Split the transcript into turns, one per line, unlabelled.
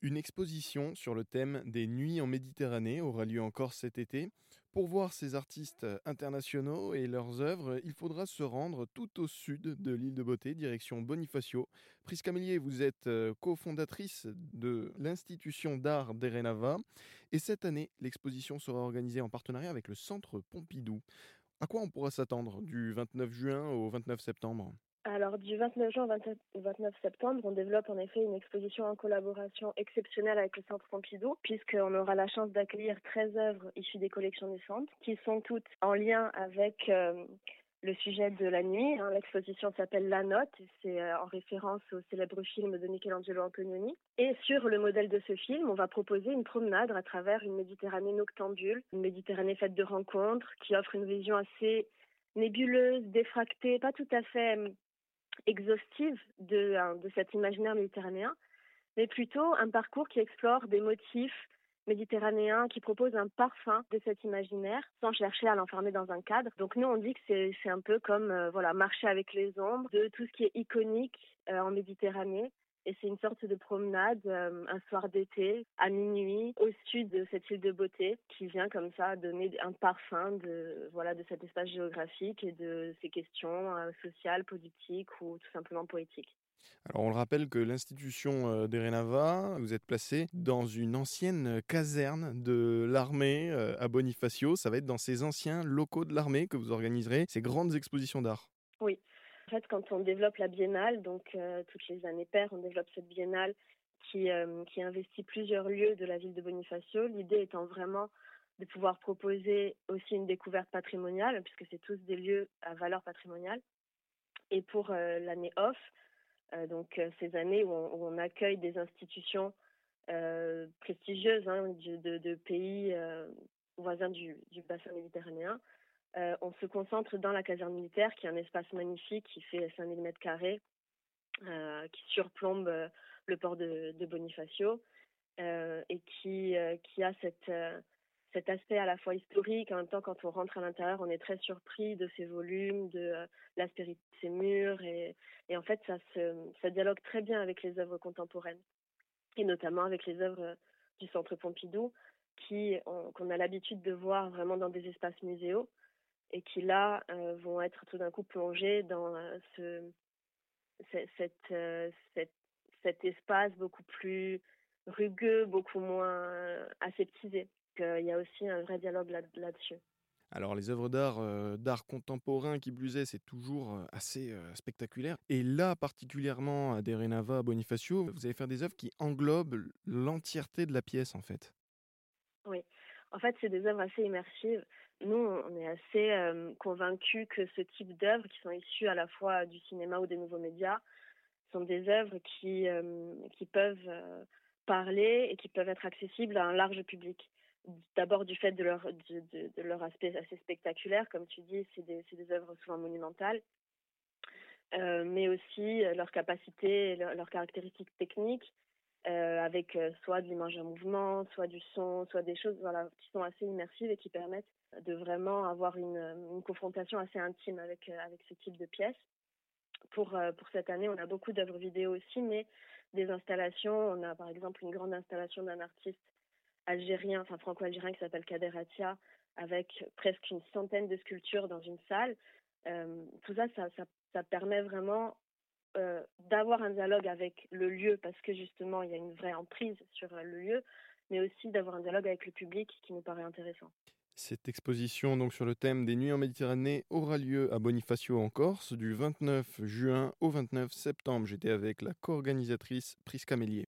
Une exposition sur le thème des Nuits en Méditerranée aura lieu encore cet été. Pour voir ces artistes internationaux et leurs œuvres, il faudra se rendre tout au sud de l'île de Beauté, direction Bonifacio. Prisca Mélier, vous êtes euh, cofondatrice de l'institution d'art d'Erenava. Et cette année, l'exposition sera organisée en partenariat avec le Centre Pompidou. À quoi on pourra s'attendre du 29 juin au 29 septembre?
Alors, du 29 juin au 29 septembre, on développe en effet une exposition en collaboration exceptionnelle avec le Centre Pompidou, puisqu'on aura la chance d'accueillir 13 œuvres issues des collections naissantes, qui sont toutes en lien avec euh, le sujet de la nuit. Hein. L'exposition s'appelle La Note, c'est euh, en référence au célèbre film de Michelangelo Antonioni. Et sur le modèle de ce film, on va proposer une promenade à travers une Méditerranée noctambule, une Méditerranée faite de rencontres, qui offre une vision assez nébuleuse, défractée, pas tout à fait exhaustive de, hein, de cet imaginaire méditerranéen, mais plutôt un parcours qui explore des motifs méditerranéens, qui propose un parfum de cet imaginaire sans chercher à l'enfermer dans un cadre. Donc nous, on dit que c'est un peu comme euh, voilà marcher avec les ombres de tout ce qui est iconique euh, en Méditerranée et c'est une sorte de promenade euh, un soir d'été à minuit au sud de cette île de beauté qui vient comme ça donner un parfum de voilà de cet espace géographique et de ces questions euh, sociales, politiques ou tout simplement poétiques.
Alors on le rappelle que l'institution euh, d'Erenava, vous êtes placé dans une ancienne caserne de l'armée à Bonifacio. Ça va être dans ces anciens locaux de l'armée que vous organiserez ces grandes expositions d'art.
Oui, fait, quand on développe la biennale, donc euh, toutes les années paires, on développe cette biennale qui, euh, qui investit plusieurs lieux de la ville de Bonifacio. L'idée étant vraiment de pouvoir proposer aussi une découverte patrimoniale, puisque c'est tous des lieux à valeur patrimoniale. Et pour euh, l'année off, donc ces années où on, accueille des institutions prestigieuses hein, de, pays voisins du bassin méditerranéen, euh, on se concentre dans la caserne militaire, qui est un espace magnifique, qui fait 5000 mètres carrés, euh, qui surplombe euh, le port de, Bonifacio et qui, qui a cette, cet aspect à la fois historique. En même temps, quand on rentre à l'intérieur, on est très surpris de ses volumes, de l'aspérité de ses murs. Et, et en fait, ça, se, ça dialogue très bien avec les œuvres contemporaines, et notamment avec les œuvres du Centre Pompidou, qui qu'on a l'habitude de voir vraiment dans des espaces muséaux et qui là euh, vont être tout d'un coup plongés dans euh, ce, euh, cet espace beaucoup plus rugueux, beaucoup moins aseptisé. Il y a aussi un vrai dialogue là-dessus.
alors les œuvres d'art d'art contemporain qui plus est, c'est toujours assez spectaculaire. Et là particulièrement à Derenava, à Bonifacio, vous allez faire des œuvres qui englobent l'entièreté de la pièce en fait.
En fait c'est des œuvres assez immersives. Nous, on est assez euh, convaincus que ce type d'œuvres, qui sont issues à la fois du cinéma ou des nouveaux médias, sont des œuvres qui, euh, peuvent euh, parler et qui peuvent être accessibles à un large public. D'abord du fait de leur, leur aspect assez spectaculaire, comme tu dis, c'est des, œuvres souvent monumentales, mais aussi leur capacité, leurs caractéristiques techniques, avec soit de l'image en mouvement, soit du son, soit des choses qui sont assez immersives et qui permettent de vraiment avoir une, une confrontation assez intime avec, euh, ce type de pièces. Pour, euh, pour cette année, on a beaucoup d'œuvres vidéo aussi, mais des installations. On a par exemple une grande installation d'un artiste algérien, enfin franco-algérien qui s'appelle Kader Atia, avec presque une centaine de sculptures dans une salle. Euh, tout ça, ça, ça, permet vraiment euh, d'avoir un dialogue avec le lieu parce que justement, il y a une vraie emprise sur le lieu, mais aussi d'avoir un dialogue avec le public qui nous paraît intéressant.
Cette exposition donc sur le thème des nuits en Méditerranée aura lieu à Bonifacio en Corse du 29 juin au 29 septembre. J'étais avec la co-organisatrice Prisca Mélier.